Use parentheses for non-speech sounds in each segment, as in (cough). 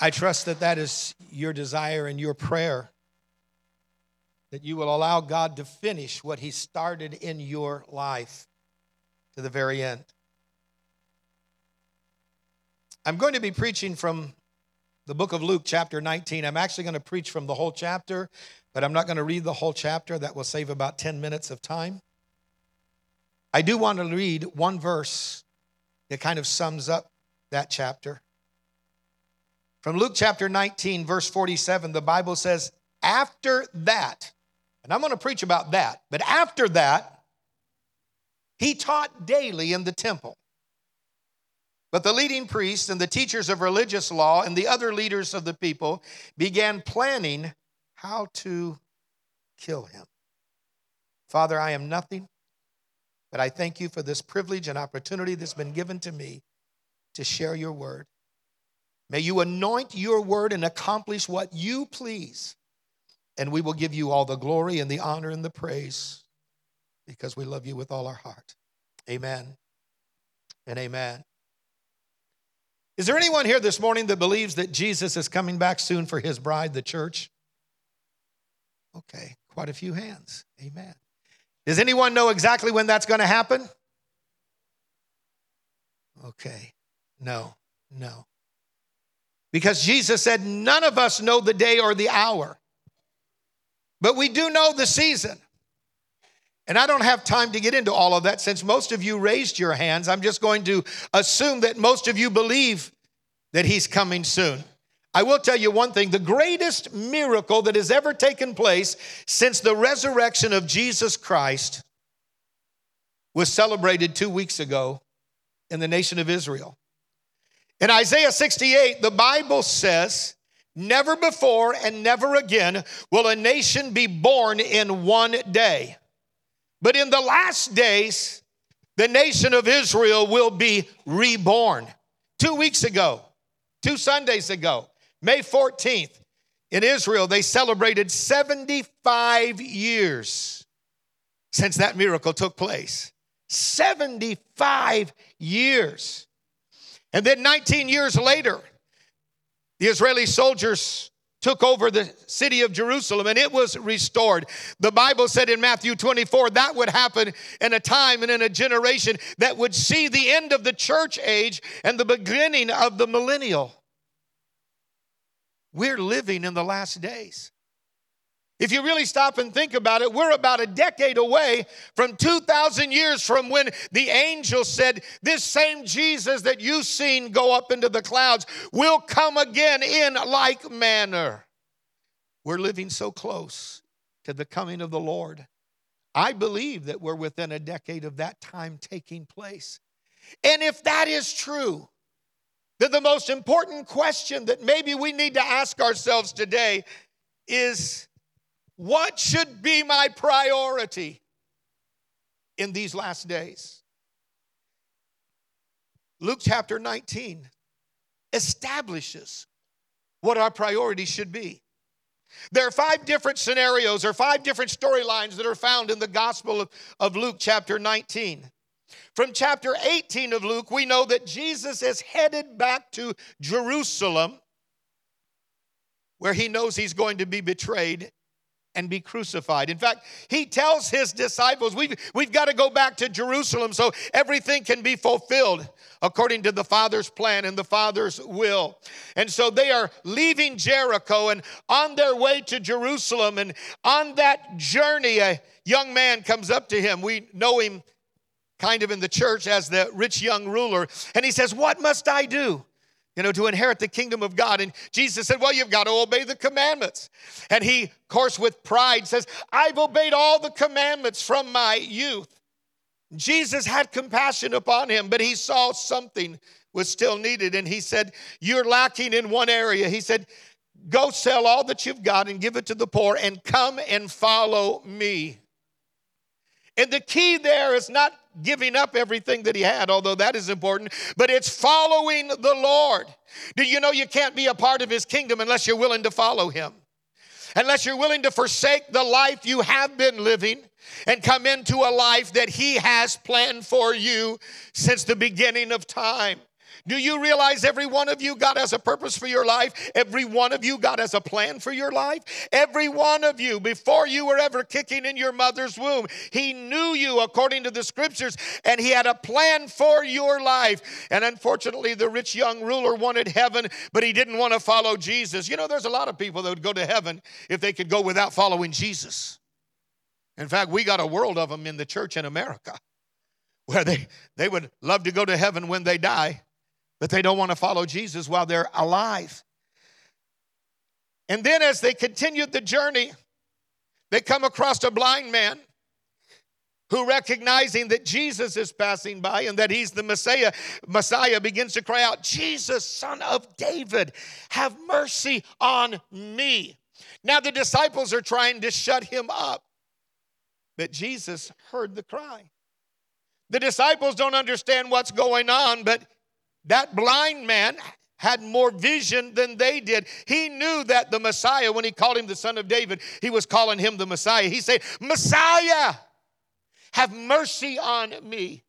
I trust that that is your desire and your prayer that you will allow God to finish what He started in your life to the very end. I'm going to be preaching from the book of Luke, chapter 19. I'm actually going to preach from the whole chapter, but I'm not going to read the whole chapter. That will save about 10 minutes of time. I do want to read one verse that kind of sums up that chapter. From Luke chapter 19, verse 47, the Bible says, After that, and I'm going to preach about that, but after that, he taught daily in the temple. But the leading priests and the teachers of religious law and the other leaders of the people began planning how to kill him. Father, I am nothing, but I thank you for this privilege and opportunity that's been given to me to share your word. May you anoint your word and accomplish what you please. And we will give you all the glory and the honor and the praise because we love you with all our heart. Amen and amen. Is there anyone here this morning that believes that Jesus is coming back soon for his bride, the church? Okay, quite a few hands. Amen. Does anyone know exactly when that's going to happen? Okay, no, no. Because Jesus said, None of us know the day or the hour, but we do know the season. And I don't have time to get into all of that since most of you raised your hands. I'm just going to assume that most of you believe that he's coming soon. I will tell you one thing the greatest miracle that has ever taken place since the resurrection of Jesus Christ was celebrated two weeks ago in the nation of Israel. In Isaiah 68, the Bible says, Never before and never again will a nation be born in one day. But in the last days, the nation of Israel will be reborn. Two weeks ago, two Sundays ago, May 14th, in Israel, they celebrated 75 years since that miracle took place. 75 years. And then 19 years later, the Israeli soldiers took over the city of Jerusalem and it was restored. The Bible said in Matthew 24 that would happen in a time and in a generation that would see the end of the church age and the beginning of the millennial. We're living in the last days. If you really stop and think about it, we're about a decade away from 2,000 years from when the angel said, This same Jesus that you've seen go up into the clouds will come again in like manner. We're living so close to the coming of the Lord. I believe that we're within a decade of that time taking place. And if that is true, then the most important question that maybe we need to ask ourselves today is what should be my priority in these last days? Luke chapter 19 establishes what our priorities should be. There are five different scenarios or five different storylines that are found in the Gospel of, of Luke, chapter 19. From chapter 18 of Luke, we know that Jesus is headed back to Jerusalem, where he knows he's going to be betrayed and be crucified. In fact, he tells his disciples, we've, we've got to go back to Jerusalem so everything can be fulfilled according to the Father's plan and the Father's will. And so they are leaving Jericho and on their way to Jerusalem. And on that journey, a young man comes up to him. We know him kind of in the church as the rich young ruler. And he says, What must I do? You know, to inherit the kingdom of God. And Jesus said, Well, you've got to obey the commandments. And he, of course, with pride says, I've obeyed all the commandments from my youth. Jesus had compassion upon him, but he saw something was still needed. And he said, You're lacking in one area. He said, Go sell all that you've got and give it to the poor and come and follow me. And the key there is not giving up everything that he had, although that is important, but it's following the Lord. Do you know you can't be a part of his kingdom unless you're willing to follow him? Unless you're willing to forsake the life you have been living and come into a life that he has planned for you since the beginning of time. Do you realize every one of you, God has a purpose for your life? Every one of you, God has a plan for your life? Every one of you, before you were ever kicking in your mother's womb, He knew you according to the scriptures, and He had a plan for your life. And unfortunately, the rich young ruler wanted heaven, but he didn't want to follow Jesus. You know, there's a lot of people that would go to heaven if they could go without following Jesus. In fact, we got a world of them in the church in America (laughs) where they, they would love to go to heaven when they die, but they don't want to follow Jesus while they're alive. And then as they continued the journey, they come across a blind man who recognizing that Jesus is passing by and that he's the Messiah, Messiah begins to cry out, Jesus, son of David, have mercy on me. Now the disciples are trying to shut him up, but Jesus heard the cry. The disciples don't understand what's going on, but that blind man had more vision than they did. He knew that the Messiah, when he called him the son of David, he was calling him the Messiah. He said, Messiah, have mercy on me.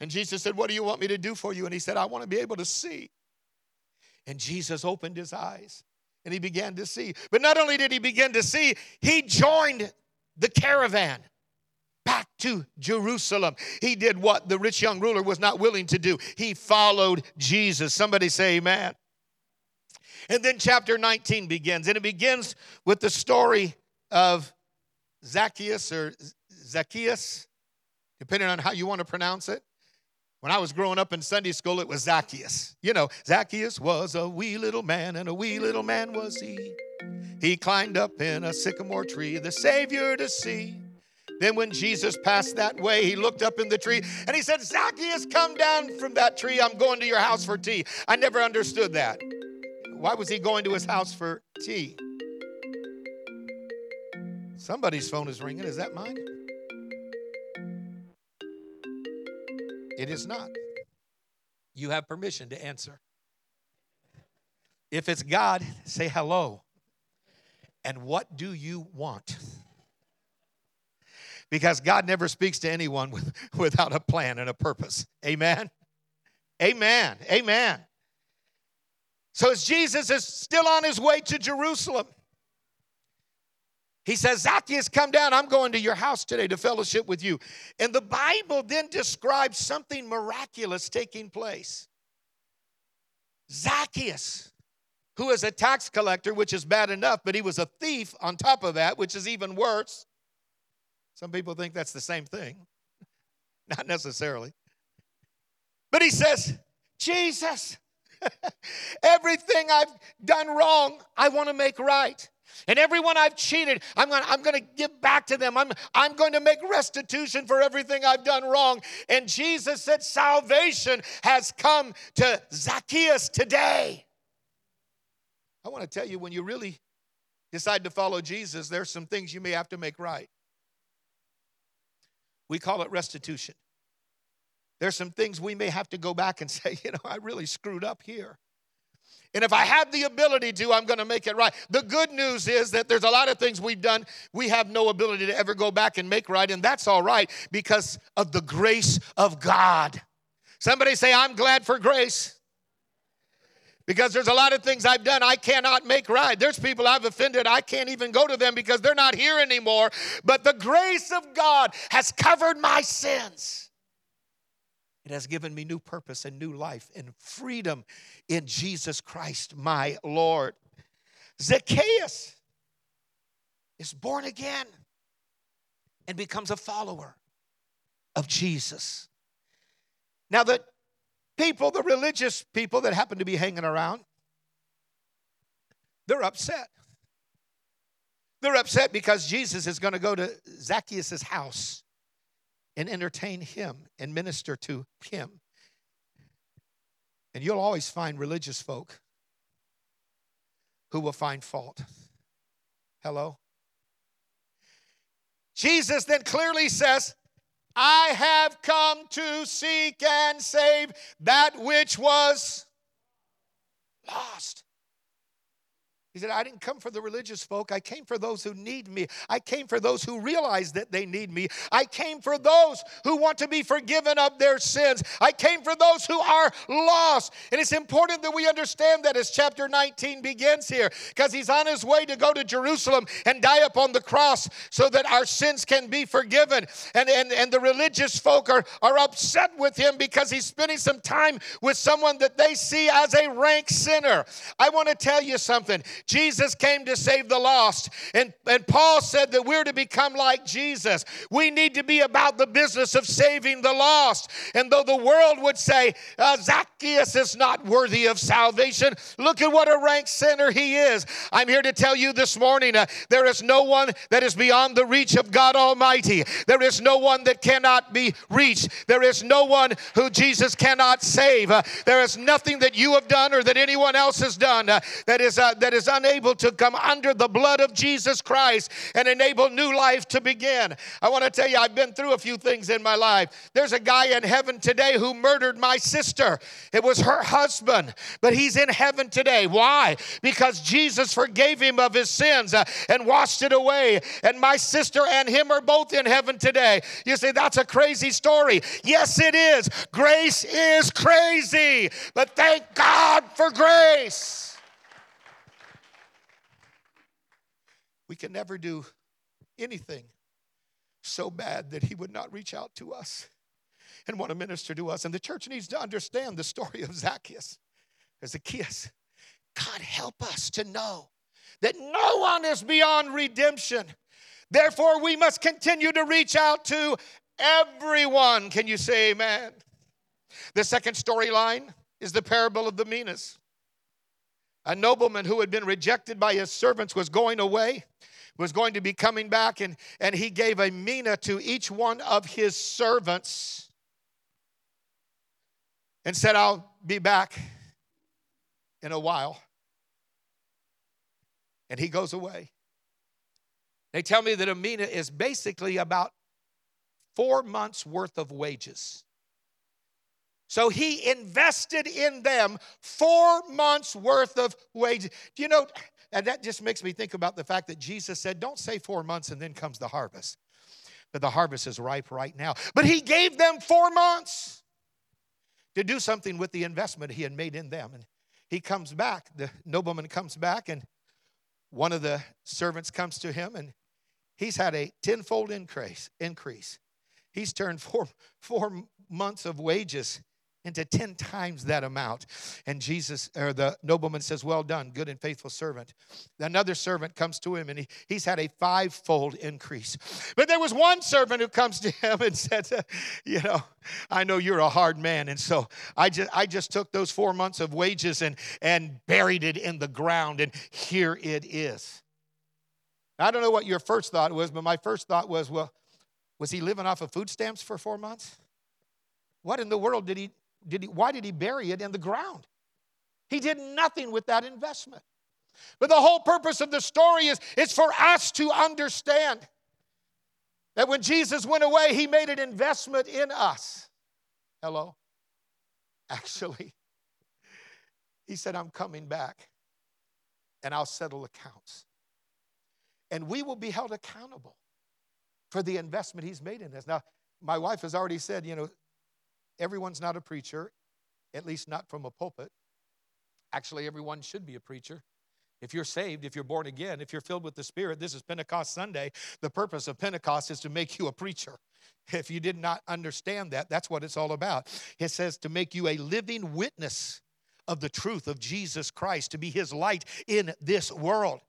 And Jesus said, What do you want me to do for you? And he said, I want to be able to see. And Jesus opened his eyes and he began to see. But not only did he begin to see, he joined the caravan back to Jerusalem. He did what the rich young ruler was not willing to do. He followed Jesus. Somebody say, Amen. And then chapter 19 begins, and it begins with the story of Zacchaeus or Zacchaeus, depending on how you want to pronounce it. When I was growing up in Sunday school, it was Zacchaeus. You know, Zacchaeus was a wee little man, and a wee little man was he. He climbed up in a sycamore tree, the Savior to see. Then, when Jesus passed that way, he looked up in the tree and he said, Zacchaeus, come down from that tree. I'm going to your house for tea. I never understood that. Why was he going to his house for tea? Somebody's phone is ringing. Is that mine? It is not. You have permission to answer. If it's God, say hello. And what do you want? Because God never speaks to anyone with, (laughs) without a plan and a purpose. Amen? Amen. Amen. So as Jesus is still on his way to Jerusalem, he says, Zacchaeus, come down. I'm going to your house today to fellowship with you. And the Bible then describes something miraculous taking place. Zacchaeus, who is a tax collector, which is bad enough, but he was a thief on top of that, which is even worse. Some people think that's the same thing. (laughs) Not necessarily. But he says, Jesus, (laughs) everything I've done wrong, I want to make right. And everyone I've cheated, I'm going I'm to give back to them. I'm, I'm going to make restitution for everything I've done wrong. And Jesus said, Salvation has come to Zacchaeus today. I want to tell you, when you really decide to follow Jesus, there's some things you may have to make right. We call it restitution. There's some things we may have to go back and (laughs) say, you know, I really screwed up here. And if I have the ability to, I'm going to make it right. The good news is that there's a lot of things we've done we have no ability to ever go back and make right, and that's all right because of the grace of God. Somebody say, I'm glad for grace because there's a lot of things I've done I cannot make right. There's people I've offended, I can't even go to them because they're not here anymore. But the grace of God has covered my sins. It has given me new purpose and new life and freedom in Jesus Christ, my Lord. Zacchaeus is born again and becomes a follower of Jesus. Now, the people, the religious people that happen to be hanging around, they're upset. They're upset because Jesus is going to go to Zacchaeus' house and entertain him and minister to him. And you'll always find religious folk who will find fault. Hello? Jesus then clearly says, I have come to seek and save that which was lost. He said, I didn't come for the religious folk. I came for those who need me. I came for those who realize that they need me. I came for those who want to be forgiven of their sins. I came for those who are lost. And it's important that we understand that as chapter 19 begins here, because he's on his way to go to Jerusalem and die upon the cross so that our sins can be forgiven. And, and, and the religious folk are, are upset with him because he's spending some time with someone that they see as a rank sinner. I want to tell you something. Jesus came to save the lost. And, and Paul said that we're to become like Jesus. We need to be about the business of saving the lost. And though the world would say, uh, Zacchaeus is not worthy of salvation, look at what a rank sinner he is. I'm here to tell you this morning uh, there is no one that is beyond the reach of God Almighty. There is no one that cannot be reached. There is no one who Jesus cannot save. Uh, there is nothing that you have done or that anyone else has done uh, that is uh, that is unable to come under the blood of Jesus Christ and enable new life to begin. I want to tell you, I've been through a few things in my life. There's a guy in heaven today who murdered my sister. It was her husband, but he's in heaven today. Why? Because Jesus forgave him of his sins uh, and washed it away. And my sister and him are both in heaven today. You say, that's a crazy story. Yes, it is. Grace is crazy, but thank God for grace. We can never do anything so bad that he would not reach out to us and want to minister to us. And the church needs to understand the story of Zacchaeus. Zacchaeus, God help us to know that no one is beyond redemption. Therefore, we must continue to reach out to everyone. Can you say amen? The second storyline is the parable of the minas. A nobleman who had been rejected by his servants was going away, was going to be coming back, and, and he gave a mina to each one of his servants and said, I'll be back in a while. And he goes away. They tell me that a mina is basically about four months' worth of wages. So he invested in them four months worth of wages. Do you know? And that just makes me think about the fact that Jesus said, Don't say four months and then comes the harvest. But the harvest is ripe right now. But he gave them four months to do something with the investment he had made in them. And he comes back, the nobleman comes back, and one of the servants comes to him, and he's had a tenfold increase. increase. He's turned four, four months of wages into 10 times that amount. And Jesus, or the nobleman says, Well done, good and faithful servant. Another servant comes to him and he, he's had a fivefold increase. But there was one servant who comes to him and said, (laughs) You know, I know you're a hard man. And so I just, I just took those four months of wages and, and buried it in the ground. And here it is. I don't know what your first thought was, but my first thought was, Well, was he living off of food stamps for four months? What in the world did he did he, why did he bury it in the ground? He did nothing with that investment. But the whole purpose of the story is, is for us to understand that when Jesus went away, he made an investment in us. Hello? (laughs) Actually, he said, I'm coming back and I'll settle accounts. And we will be held accountable for the investment he's made in us. Now, my wife has already said, you know, everyone's not a preacher, at least not from a pulpit. Actually, everyone should be a preacher. If you're saved, if you're born again, if you're filled with the Spirit, this is Pentecost Sunday. The purpose of Pentecost is to make you a preacher. If you did not understand that, that's what it's all about. It says to make you a living witness of the truth of Jesus Christ, to be his light in this world.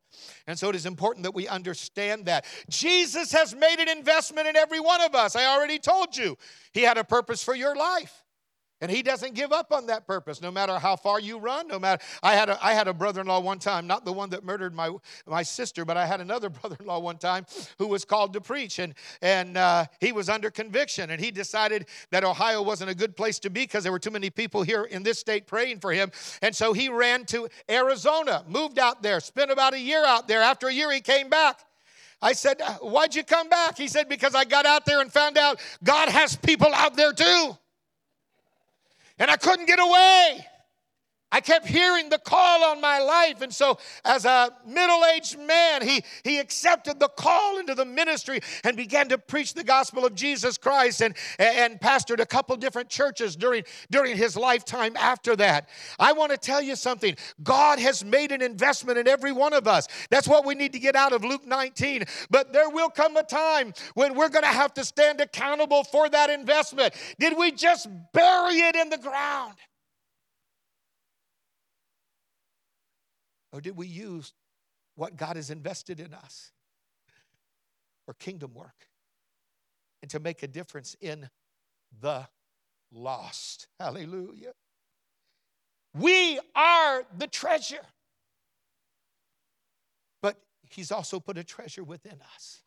And so it is important that we understand that. Jesus has made an investment in every one of us. I already told you, He had a purpose for your life. And he doesn't give up on that purpose, no matter how far you run. No matter, I had a, I had a brother-in-law one time, not the one that murdered my, my sister, but I had another (laughs) brother-in-law one time who was called to preach, and and uh, he was under conviction, and he decided that Ohio wasn't a good place to be because there were too many people here in this state praying for him, and so he ran to Arizona, moved out there, spent about a year out there. After a year, he came back. I said, Why'd you come back? He said, Because I got out there and found out God has people out there too and I couldn't get away. I kept hearing the call on my life. And so, as a middle aged man, he, he accepted the call into the ministry and began to preach the gospel of Jesus Christ and, and pastored a couple different churches during, during his lifetime after that. I want to tell you something God has made an investment in every one of us. That's what we need to get out of Luke 19. But there will come a time when we're going to have to stand accountable for that investment. Did we just bury it in the ground? Or did we use what God has invested in us for kingdom work and to make a difference in the lost? Hallelujah. We are the treasure. But He's also put a treasure within us.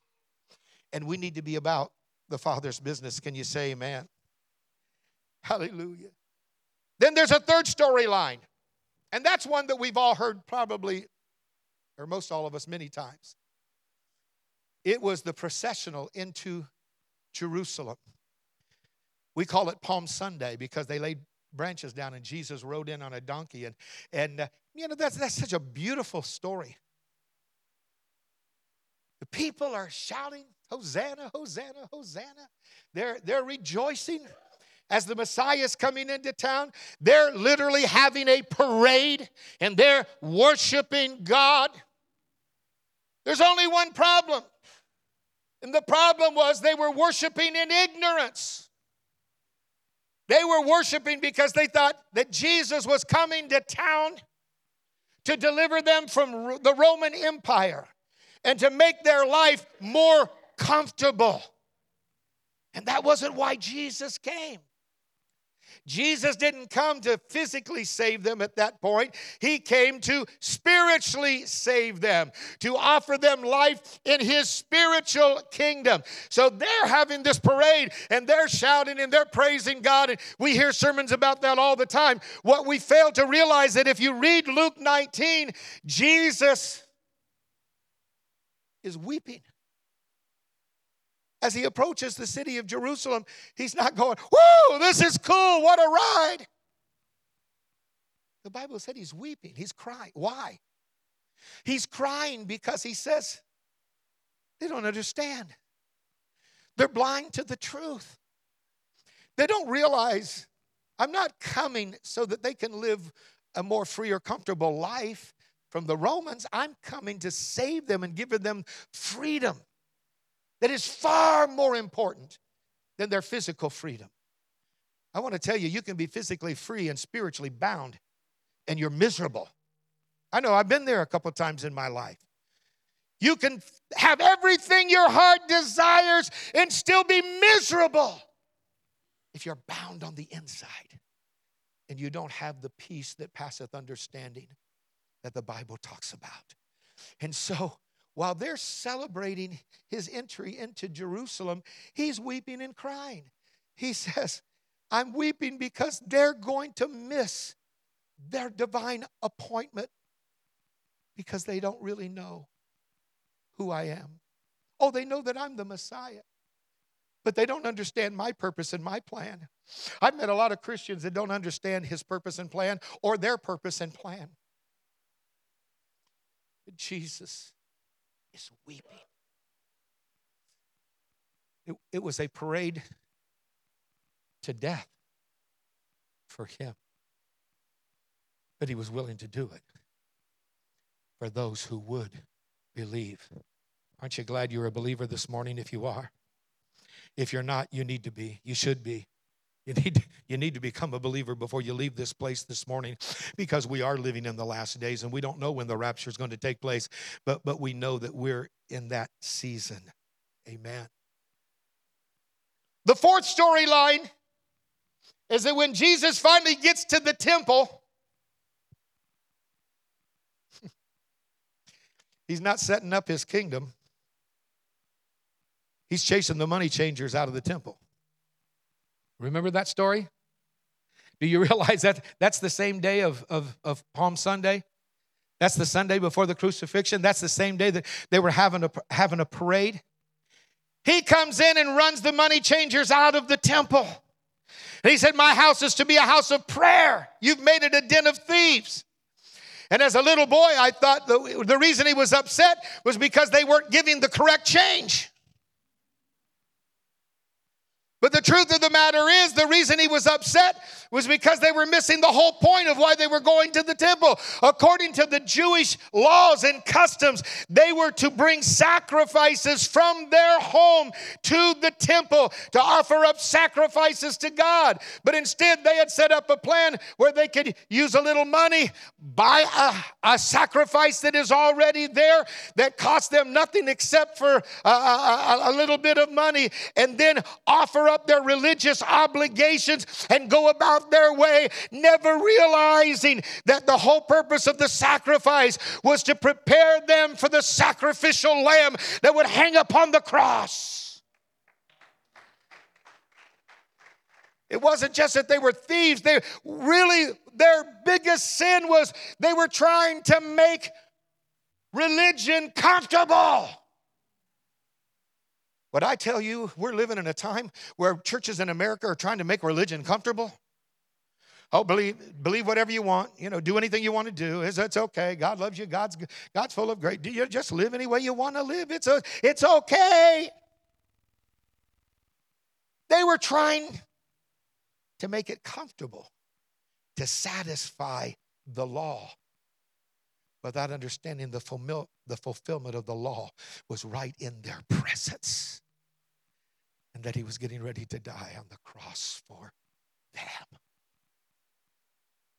And we need to be about the Father's business. Can you say amen? Hallelujah. Then there's a third storyline. And that's one that we've all heard probably, or most all of us, many times. It was the processional into Jerusalem. We call it Palm Sunday because they laid branches down and Jesus rode in on a donkey. And, and uh, you know, that's, that's such a beautiful story. The people are shouting, Hosanna, Hosanna, Hosanna. They're, they're rejoicing as the Messiah is coming into town, they're literally having a parade and they're worshiping God. There's only one problem. And the problem was they were worshiping in ignorance. They were worshiping because they thought that Jesus was coming to town to deliver them from the Roman Empire and to make their life more comfortable. And that wasn't why Jesus came. Jesus didn't come to physically save them at that point. He came to spiritually save them, to offer them life in His spiritual kingdom. So they're having this parade and they're shouting and they're praising God. And we hear sermons about that all the time. What we fail to realize is that if you read Luke 19, Jesus is weeping as he approaches the city of Jerusalem, he's not going, Whoa, this is cool, what a ride. The Bible said he's weeping, he's crying. Why? He's crying because he says they don't understand. They're blind to the truth. They don't realize I'm not coming so that they can live a more free or comfortable life from the Romans. I'm coming to save them and give them freedom that is far more important than their physical freedom. I want to tell you, you can be physically free and spiritually bound, and you're miserable. I know I've been there a couple times in my life. You can have everything your heart desires and still be miserable if you're bound on the inside and you don't have the peace that passeth understanding that the Bible talks about. And so while they're celebrating his entry into Jerusalem, he's weeping and crying. He (laughs) says, I'm weeping because they're going to miss their divine appointment because they don't really know who I am. Oh, they know that I'm the Messiah, but they don't understand my purpose and my plan. I've met a lot of Christians that don't understand his purpose and plan or their purpose and plan. But Jesus is weeping. It, it was a parade to death for him. But he was willing to do it for those who would believe. Aren't you glad you're a believer this morning if you are? If you're not, you need to be. You should be. You need, you need to become a believer before you leave this place this morning because we are living in the last days and we don't know when the rapture is going to take place, but, but we know that we're in that season. Amen. The fourth storyline is that when Jesus finally gets to the temple, (laughs) he's not setting up his kingdom, he's chasing the money changers out of the temple. Remember that story? Do you (laughs) realize that that's the same day of, of, of Palm Sunday? That's the Sunday before the crucifixion. That's the same day that they were having a, having a parade. He comes in and runs the money changers out of the temple. And he said, My house is to be a house of prayer. You've made it a den of thieves. And as a little boy, I thought the, the reason he was upset was because they weren't giving the correct change. But the truth of the matter is, the reason he was upset was because they were missing the whole point of why they were going to the temple. According to the Jewish laws and customs, they were to bring sacrifices from their home to the temple to offer up sacrifices to God. But instead, they had set up a plan where they could use a little money, buy a, a sacrifice that is already there that cost them nothing except for a, a, a little bit of money, and then offer up their religious obligations and go about their way, never realizing that the whole purpose of the sacrifice was to prepare them for the sacrificial lamb that would hang upon the cross. It wasn't just that they were thieves, they really, their biggest sin was they were trying to make religion comfortable. But I tell you, we're living in a time where churches in America are trying to make religion comfortable. Oh, believe, believe whatever you want. You know, do anything you want to do. It's, it's okay. God loves you. God's, God's full of grace. You just live any way you want to live? It's, a, it's okay. They were trying to make it comfortable, to satisfy the law without understanding the fulfillment of the law was right in their presence and that he was getting ready to die on the cross for them.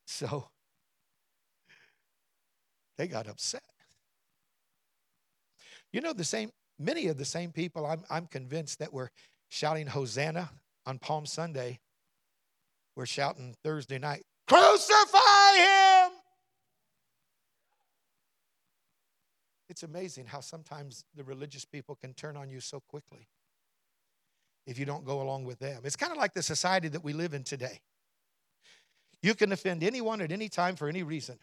So they got upset. You know, the same, many of the same people I'm, I'm convinced that were shouting Hosanna on Palm Sunday were shouting Thursday night, Crucify him! It's amazing how sometimes the religious people can turn on you so quickly if you don't go along with them. It's kind of like the society that we live in today. You can offend anyone at any time for any reason.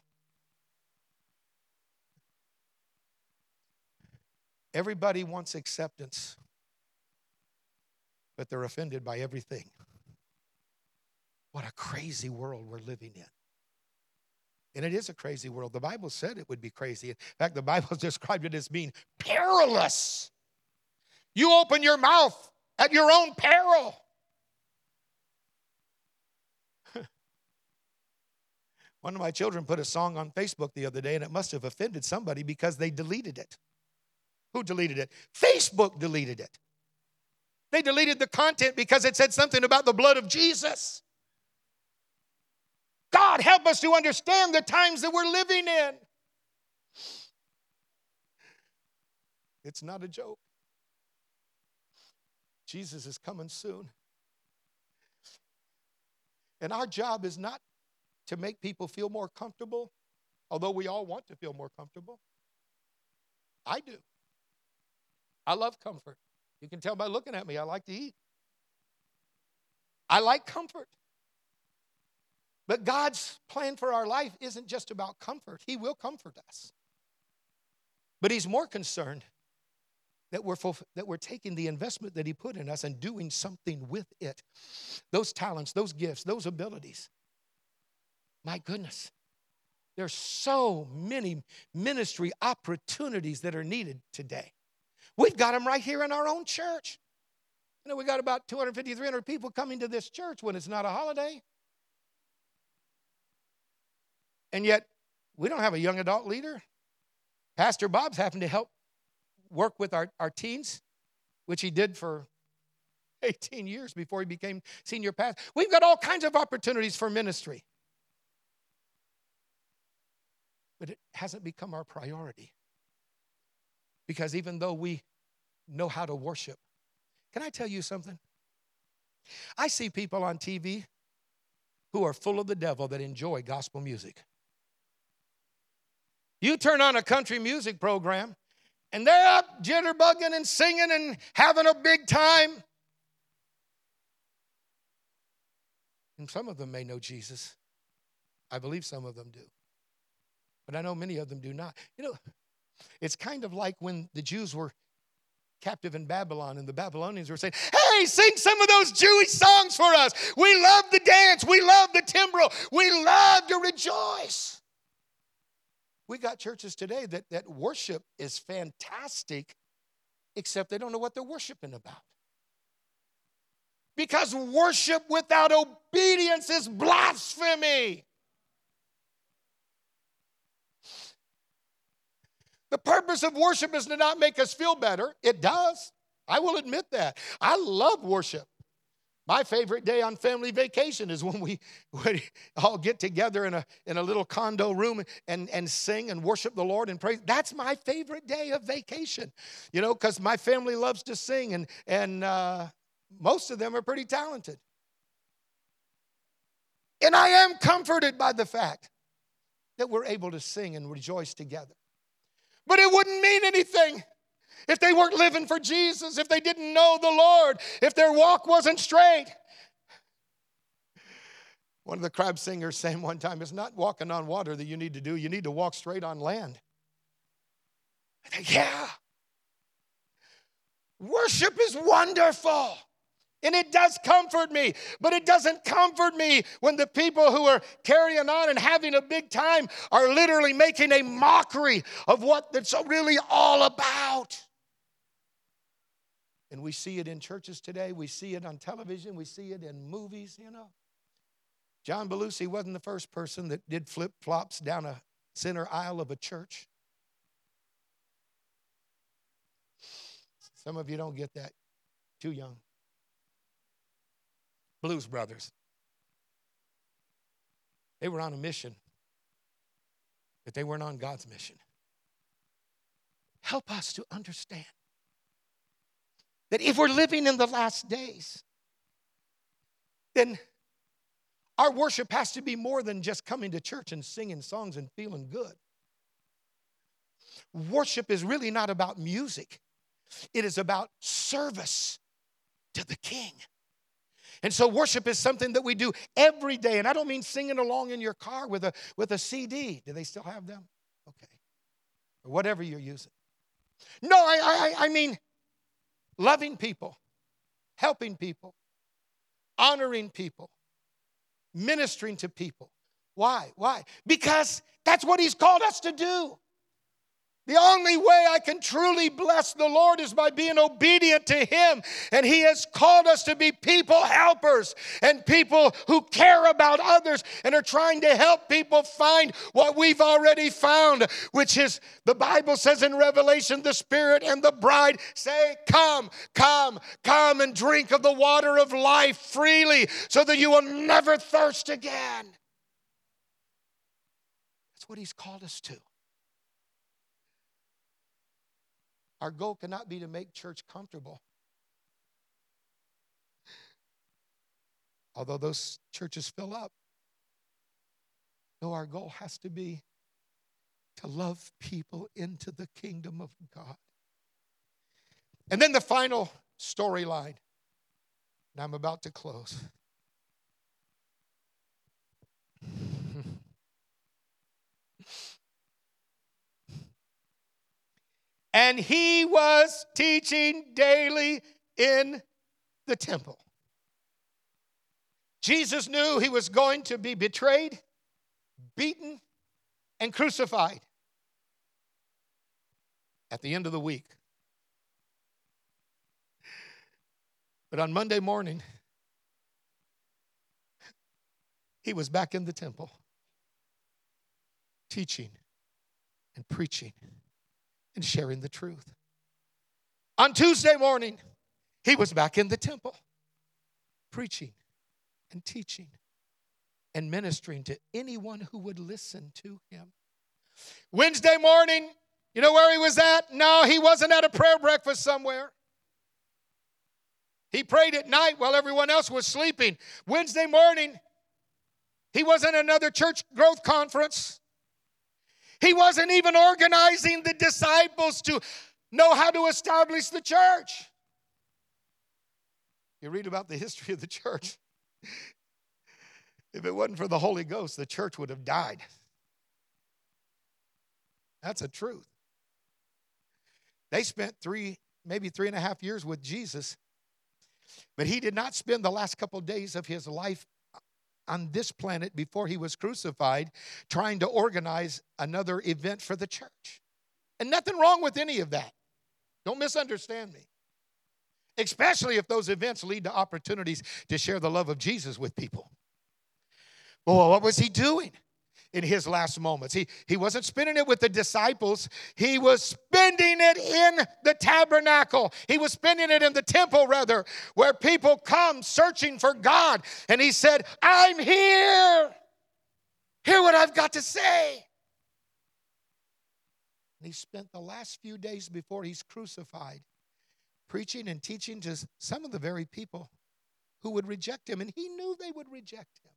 Everybody wants acceptance, but they're offended by everything. What a crazy world we're living in. And it is a crazy world. The Bible said it would be crazy. In fact, the Bible (laughs) described it as being perilous. You open your mouth at your own peril. (laughs) One of my children put a song on Facebook the other day, and it must have offended somebody because they deleted it. Who deleted it? Facebook deleted it. They deleted the content because it said something about the blood of Jesus. God, help us to understand the times that we're living in. It's not a joke. Jesus is coming soon. And our job is not to make people feel more comfortable, although we all want to feel more comfortable. I do. I love comfort. You can tell by looking at me, I like to eat. I like comfort. But God's plan for our life isn't just about comfort, He will comfort us. But He's more concerned that we're, fulf- that we're taking the investment that He put in us and doing something with it. Those talents, those gifts, those abilities. My goodness, there's so many ministry opportunities that are needed today. We've got them right here in our own church. You know, we got about 250, 300 people coming to this church when it's not a holiday. And yet, we don't have a young adult leader. Pastor Bob's having to help work with our, our teens, which he did for (laughs) 18 years before he became senior pastor. We've got all kinds of opportunities for ministry. But it hasn't become our priority. Because even though we know how to worship, can I tell you something? I see people on TV who are full of the devil that enjoy gospel music. You turn on a country music program, and they're up jitterbugging and singing and having a big time. And some of them may know Jesus. I believe some of them do. But I know many of them do not. You know, it's kind of like when the Jews were captive in Babylon and the Babylonians were saying, Hey, sing some of those Jewish songs for us. We love the dance. We love the timbrel. We love to rejoice. We got churches today that, that worship is fantastic, except they don't know what they're worshiping about. Because worship without obedience is blasphemy. The purpose of worship is to not make us feel better. It does. I will admit that. I love worship. My favorite day on family vacation is when we, (laughs) we all get together in a, in a little condo room and, and sing and worship the Lord and praise. That's my favorite day of vacation, you know, because my family loves to sing and, and uh, most of them are pretty talented. And I am comforted by the fact that we're able to sing and rejoice together. But it wouldn't mean anything if they weren't living for Jesus, if they didn't know the Lord, if their walk wasn't straight. One of the Crabb singers saying one time, it's not walking on water that you need to do, you need to walk straight on land. I think, yeah. Worship is wonderful. And it does comfort me, but it doesn't comfort me when the people who are carrying on and having a big time are literally making a mockery of what it's really all about. And we see it in churches today, we see it on television, we see it in movies, you know. John Belushi wasn't the first person that did flip flops down a center aisle of a church. Some of you don't get that. Too young. Blues Brothers. They were on a mission, but they weren't on God's mission. Help us to understand that if we're living in the last days, then our worship has to be more than just coming to church and singing songs and feeling good. Worship is really not about music, it is about service to the King. And so worship is something that we do every day. And I don't mean singing along in your car with a, with a CD. Do they still have them? Okay. Or whatever you're using. No, I, I, I mean loving people, helping people, honoring people, ministering to people. Why? Why? Because that's what He's called us to do. The only way I can truly bless the Lord is by being obedient to Him. And He has called us to be people helpers and people who care about others and are trying to help people find what we've already found, which is the Bible says in Revelation, the Spirit and the bride say, Come, come, come and drink of the water of life freely so that you will never thirst again. That's what He's called us to. Our goal cannot be to make church comfortable. Although those churches fill up. No, our goal has to be to love people into the kingdom of God. And then the final storyline, and I'm about to close. And he was teaching daily in the temple. Jesus knew he was going to be betrayed, beaten, and crucified at the end of the week. But on Monday morning, he was back in the temple teaching and preaching and sharing the truth. On Tuesday morning, he was back in the temple preaching and teaching and ministering to anyone who would listen to him. Wednesday morning, you know where he was at? No, he wasn't at a prayer breakfast somewhere. He prayed at night while everyone else was sleeping. Wednesday morning, he wasn't at another church growth conference. He wasn't even organizing the disciples to know how to establish the church. You read about the history of the church. If it wasn't for the Holy Ghost, the church would have died. That's a truth. They spent three, maybe three and a half years with Jesus, but he did not spend the last couple of days of his life on this planet before he was crucified trying to organize another event for the church. And nothing wrong with any of that. Don't misunderstand me. Especially if those events lead to opportunities to share the love of Jesus with people. Well, what was he doing? in his last moments. He, he wasn't spending it with the disciples, he was spending it in the tabernacle. He was spending it in the temple, rather, where people come searching for God. And he said, I'm here. Hear what I've got to say. And he spent the last few days before he's crucified preaching and teaching to some of the very people who would reject him. And he knew they would reject him.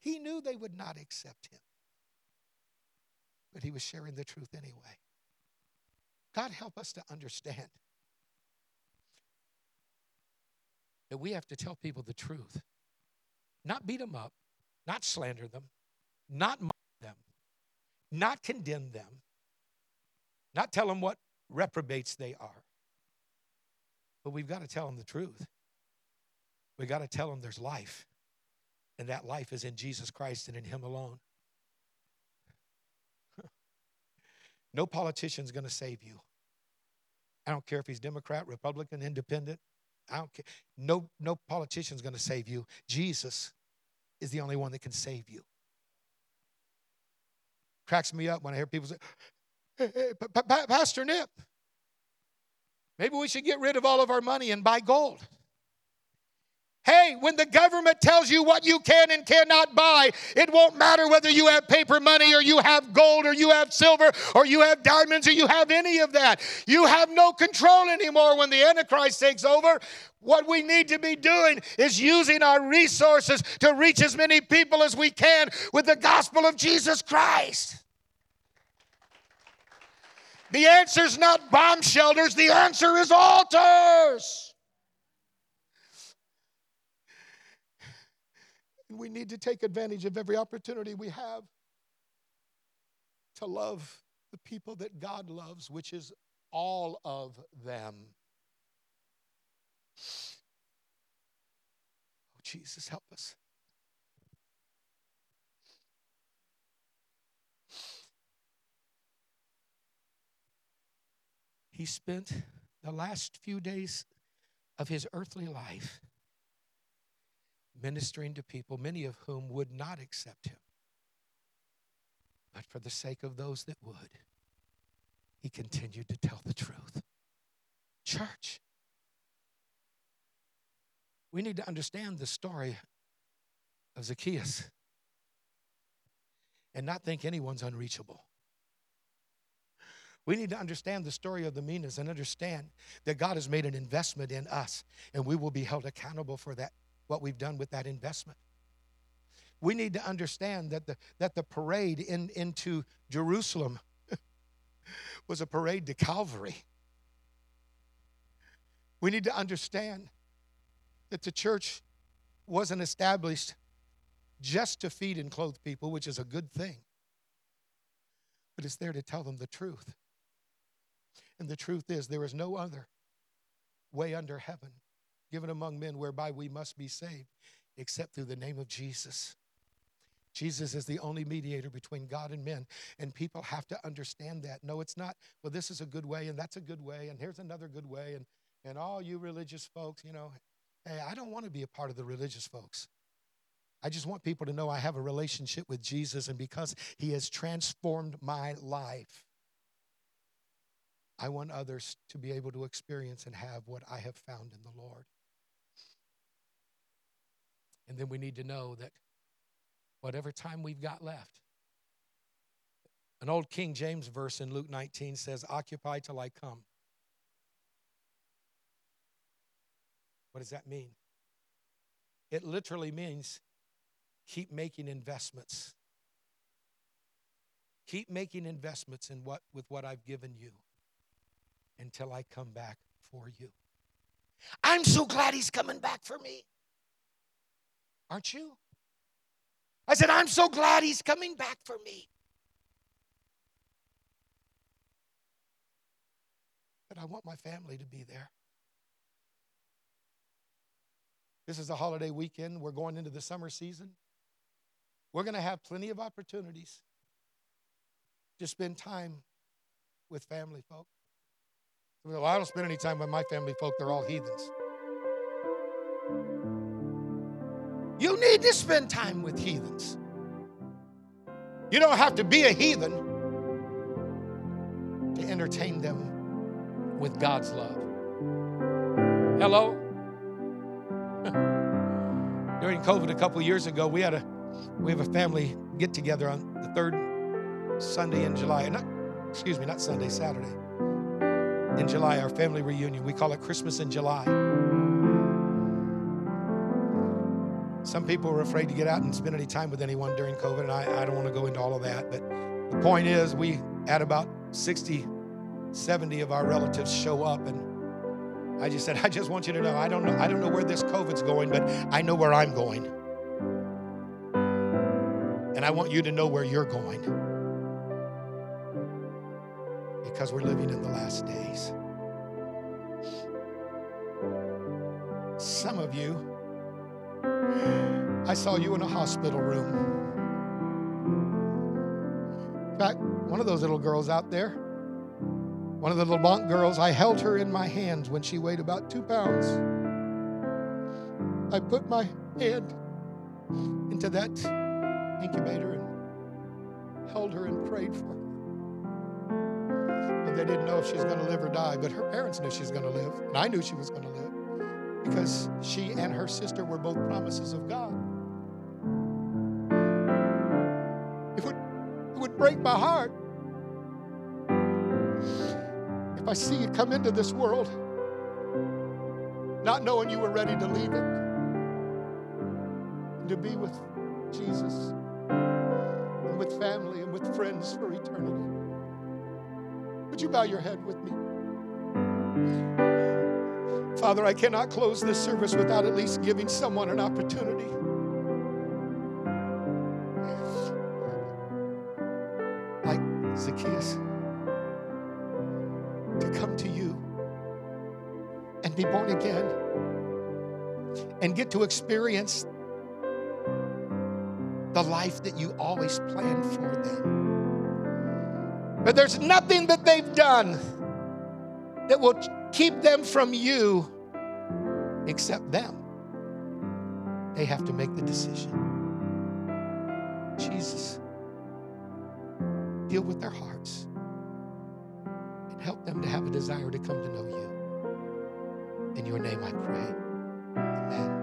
He knew they would not accept him. But he was sharing the truth anyway. God, help us to understand that we have to tell people the truth, not beat them up, not slander them, not mock them, not condemn them, not tell them what reprobates they are. But we've got to tell them the truth. We've got to tell them there's life. And that life is in Jesus Christ and in Him alone. No politician's going to save you. I don't care if he's Democrat, Republican, Independent. I don't care. No, no politician's going to save you. Jesus is the only one that can save you. Cracks me up when I hear people say, hey, hey, Pastor Knipp, maybe we should get rid of all of our money and buy gold. Hey, when the government tells you what you can and cannot buy, it won't matter whether you have paper money or you have gold or you have silver or you have diamonds or you have any of that. You have no control anymore when the Antichrist takes over. What we need to be doing is using our resources to reach as many people as we can with the gospel of Jesus Christ. The answer is not bomb shelters, the answer is altars. We need to take advantage of every opportunity we have to love the people that God loves, which is all of them. Oh, Jesus, help us. He spent the last few days of his earthly life ministering to people, many of whom would not accept him. But for the sake of those that would, he continued to tell the truth. Church, we need to understand the story of Zacchaeus and not think anyone's unreachable. We need to understand the story of the Minas and understand that God has made an investment in us, and we will be held accountable for that what we've done with that investment. We need to understand that the, that the parade in, into Jerusalem (laughs) was a parade to Calvary. We need to understand that the church wasn't established just to feed and clothe people, which is a good thing, but it's there to tell them the truth. And the truth is, there is no other way under heaven given among men whereby we must be saved, except through the name of Jesus. Jesus is the only mediator between God and men. And people have to understand that. No, it's not, well, this is a good way, and that's a good way, and here's another good way. And, and all you religious folks, you know, hey, I don't want to be a part of the religious folks. I just want people to know I have a relationship with Jesus, and because he has transformed my life, I want others to be able to experience and have what I have found in the Lord. And then we need to know that whatever time we've got left, an old King James verse in Luke 19 says, Occupy till I come. What does that mean? It literally means keep making investments. Keep making investments in what with what I've given you until I come back for you. I'm so glad he's coming back for me. Aren't you? I said, I'm so glad he's coming back for me. But I want my family to be there. This is a holiday weekend. We're going into the summer season. We're going to have plenty of opportunities to spend time with family folk. Well, I don't spend any time with my family folk, they're all heathens. Need to spend time with heathens. You don't have to be a heathen to entertain them with God's love. Hello? (laughs) During COVID a couple years ago, we had a we have a family get together on the third Sunday in July. Not, excuse me, not Sunday, Saturday. In July, our family reunion. We call it Christmas in July. Some people were afraid to get out and spend any time with anyone during COVID, and I, I don't want to go into all of that. But the point is, we had about 60, 70 of our relatives show up, and I just said, (laughs) I just want you to know, I don't know, I don't know where this COVID's going, but I know where I'm going. And I want you to know where you're going. Because we're living in the last days. Some of you I saw you in a hospital room. In fact, one of those little girls out there, one of the little Lamont girls, I held her in my hands when she weighed about two pounds. I put my hand into that incubator and held her and prayed for her. And they didn't know if she was going to live or die, but her parents knew she was going to live, and I knew she was going to live because she and her sister were both promises of God. Break my heart if I see you come into this world not knowing you were ready to leave it and to be with Jesus and with family and with friends for eternity. Would you bow your head with me? Father, I cannot close this service without at least giving someone an opportunity. Get to experience the life that you always planned for them. But there's nothing that they've done that will keep them from you except them. They have to make the decision. Jesus, deal with their hearts and help them to have a desire to come to know you. In your name I pray. Amen.